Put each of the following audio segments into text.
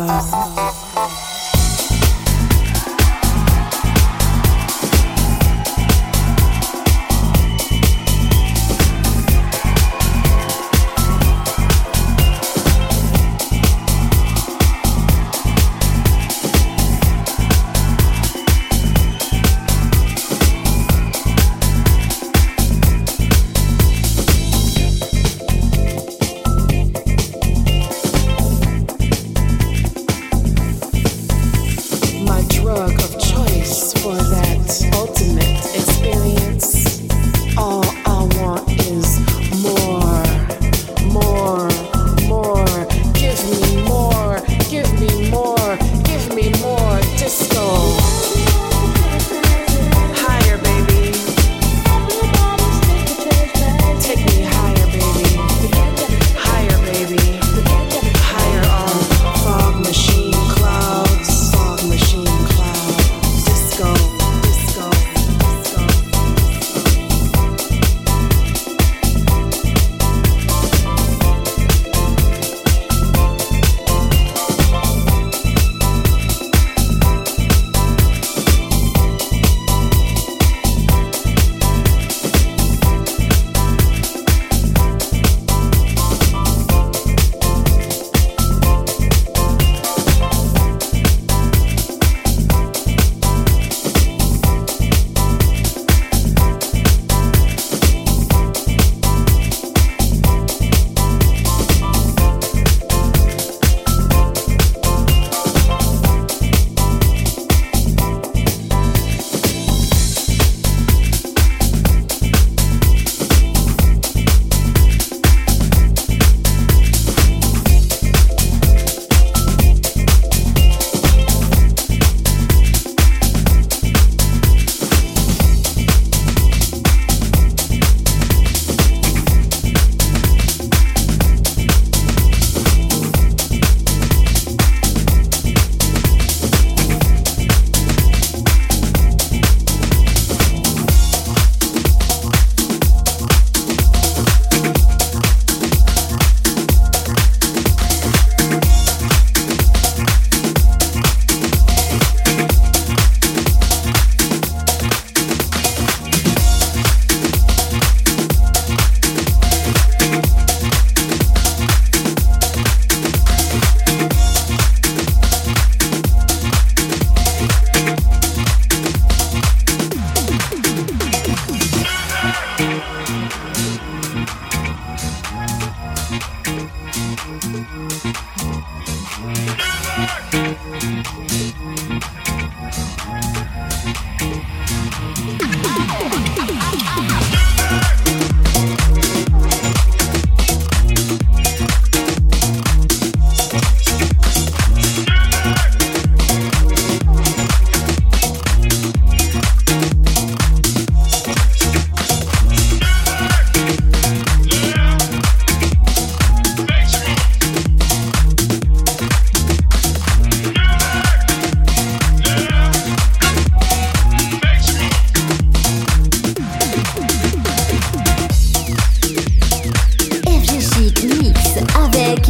Oh.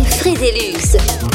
Frédélux.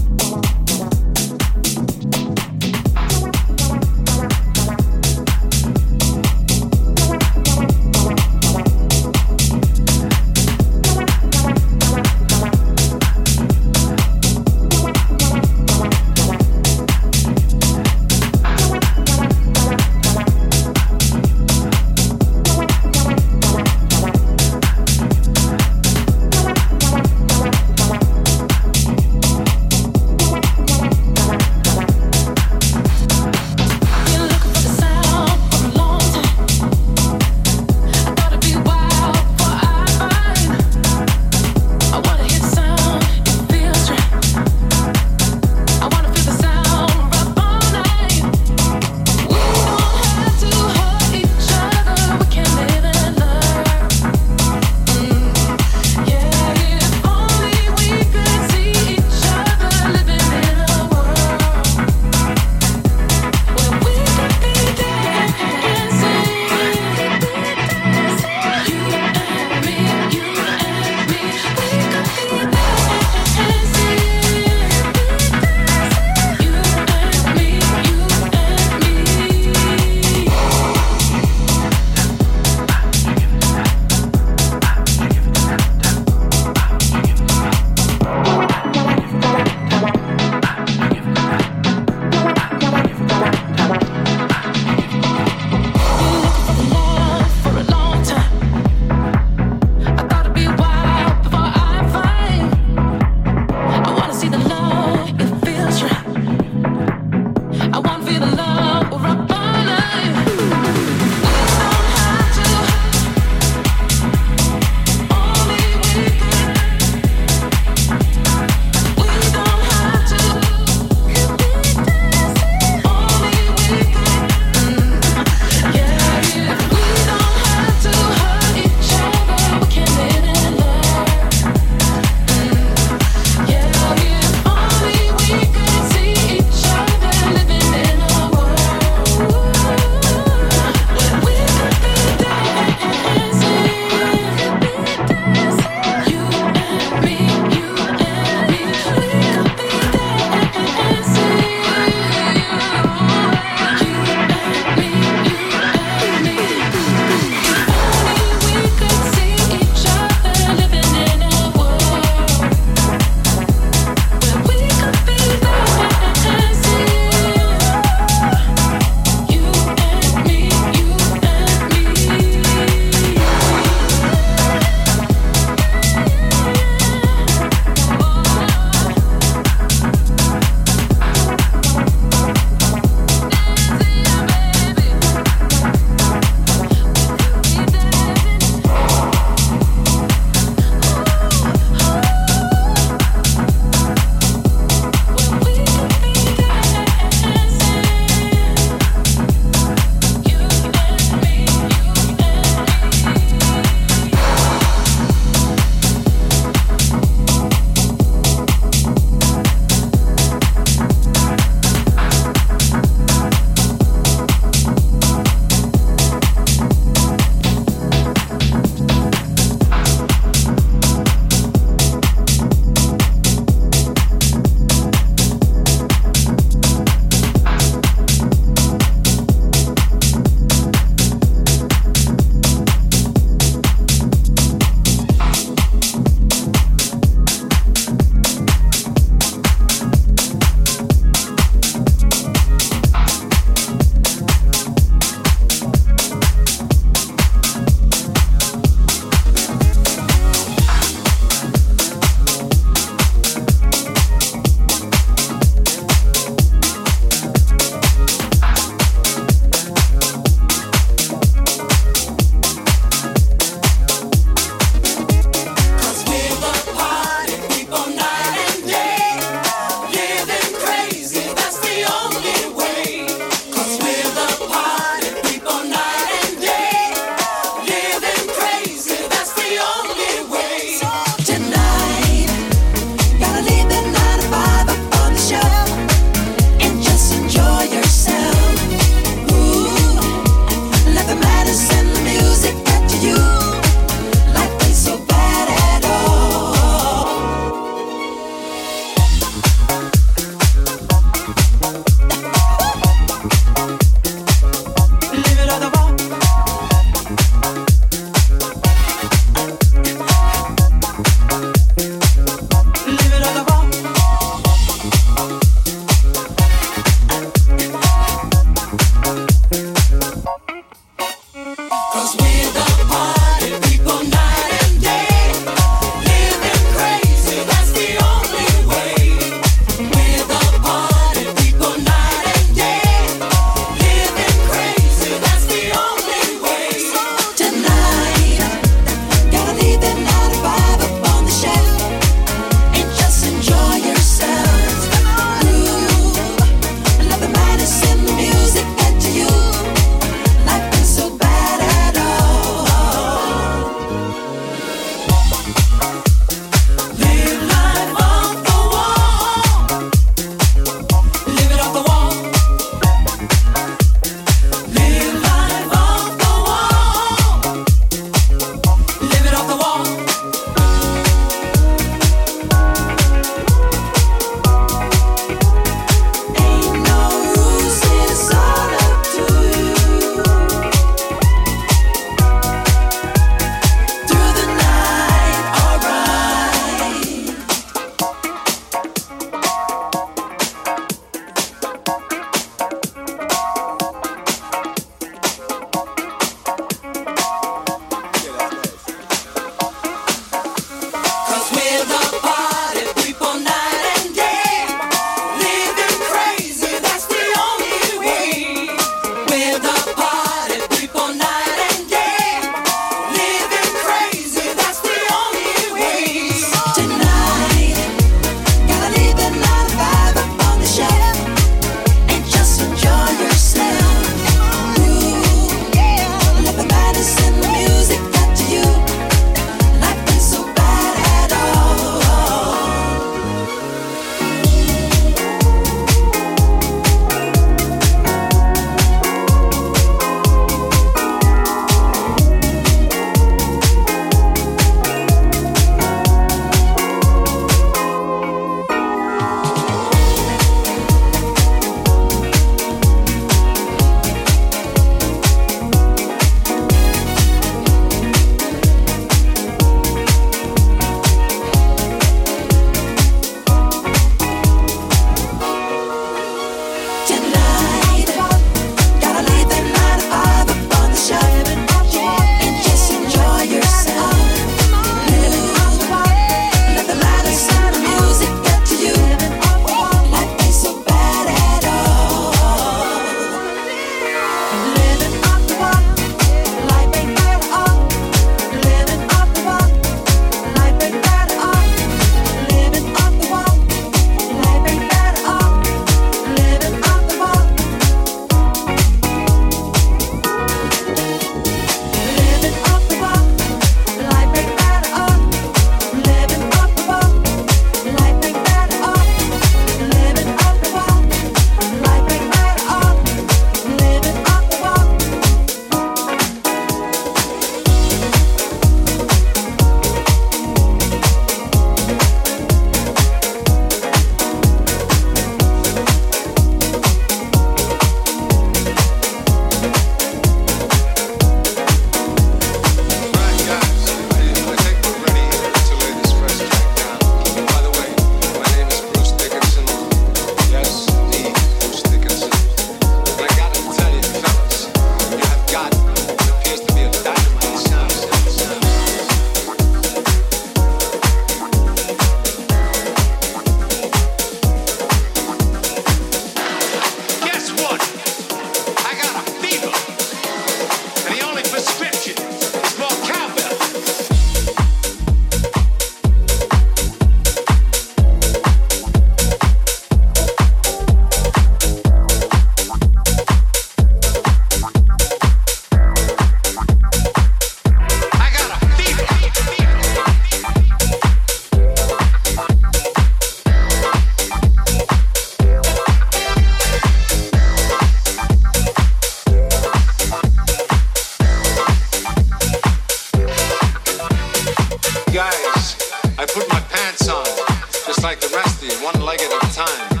just like the rest of you, one leg at a time.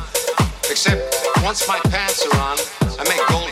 Except once my pants are on, I make gold.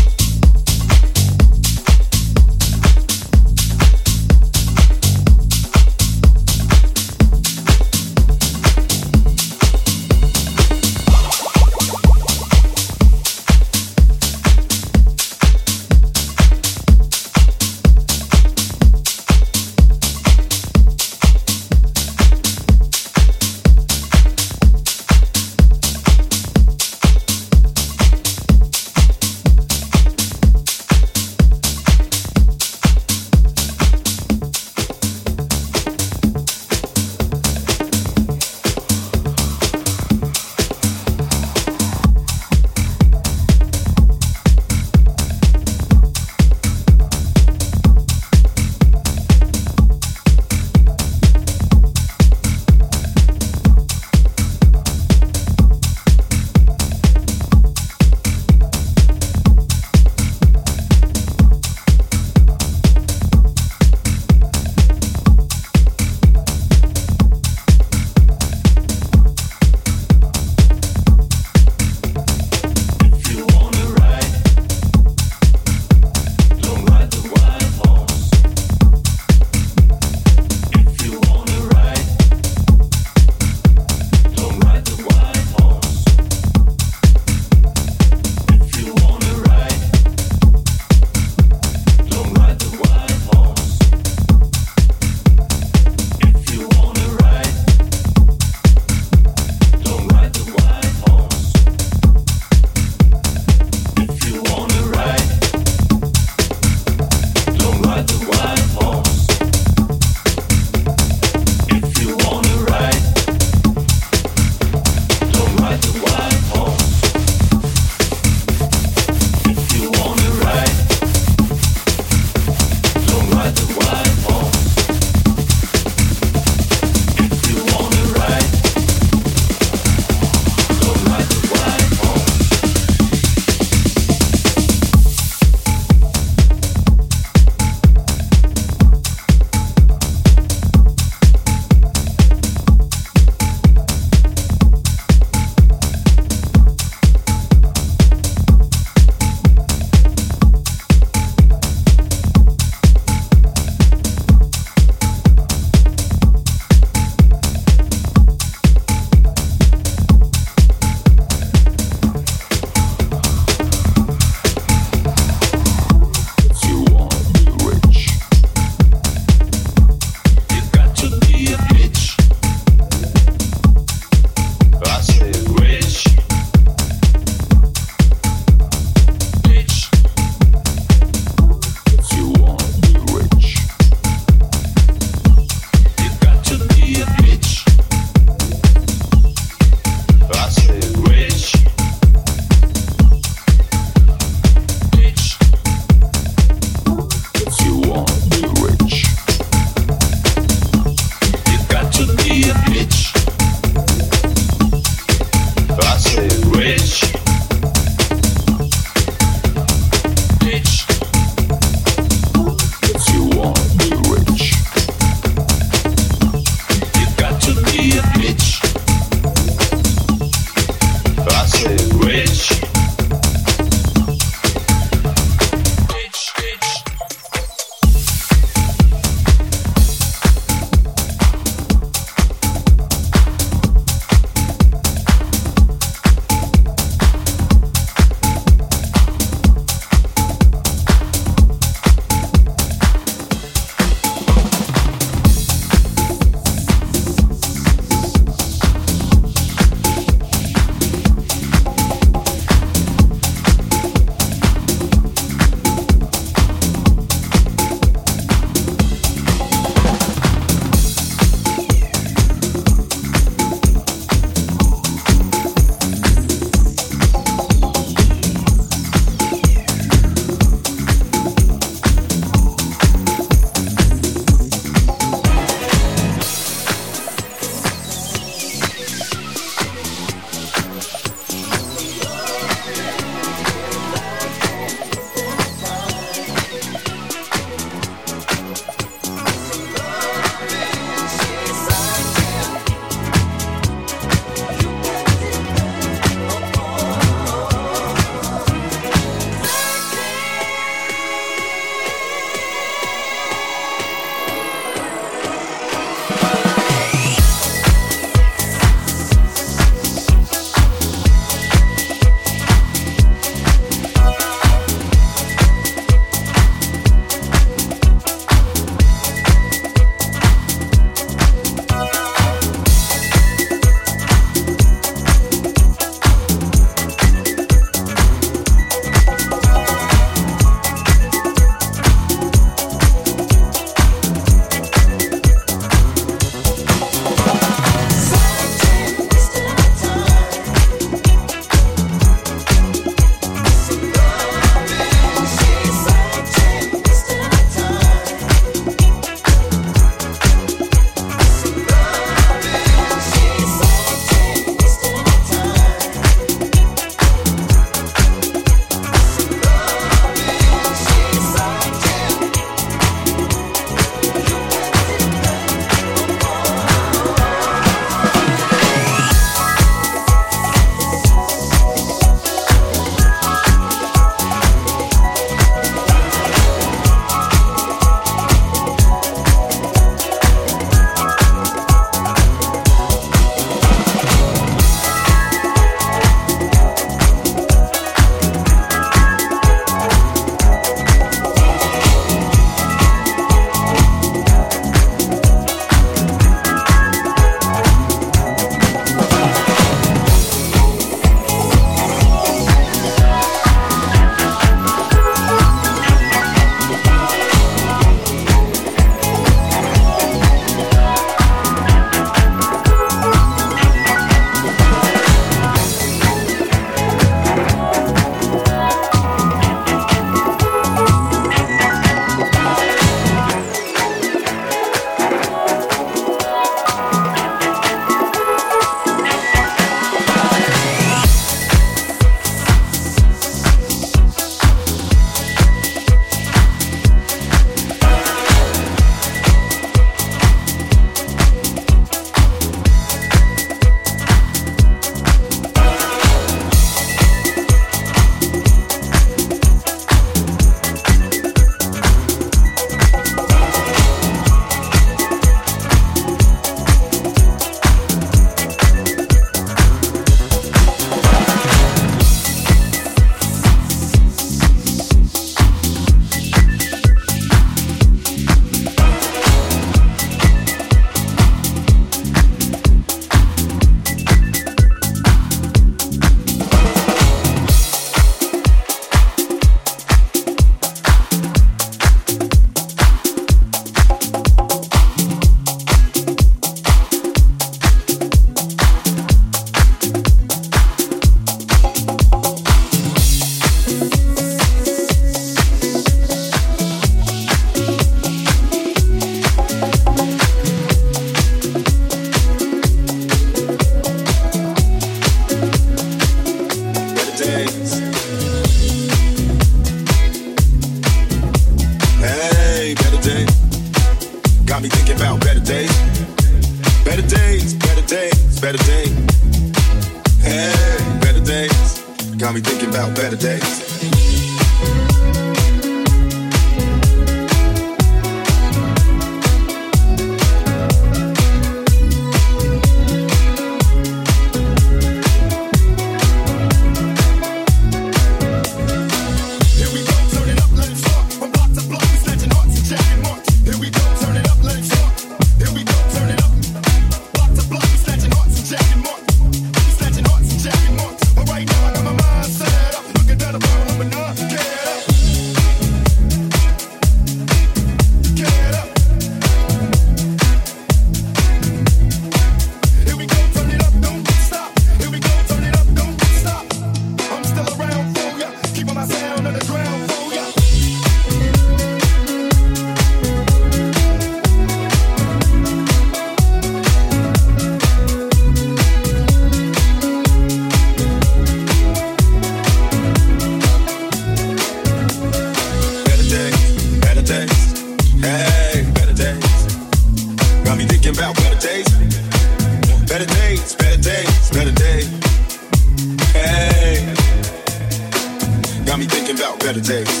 better days.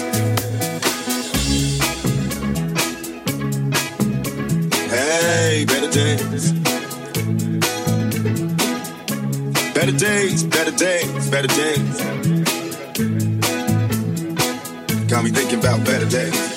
Hey, better days. Better days, better days, better days. Got me thinking about better days.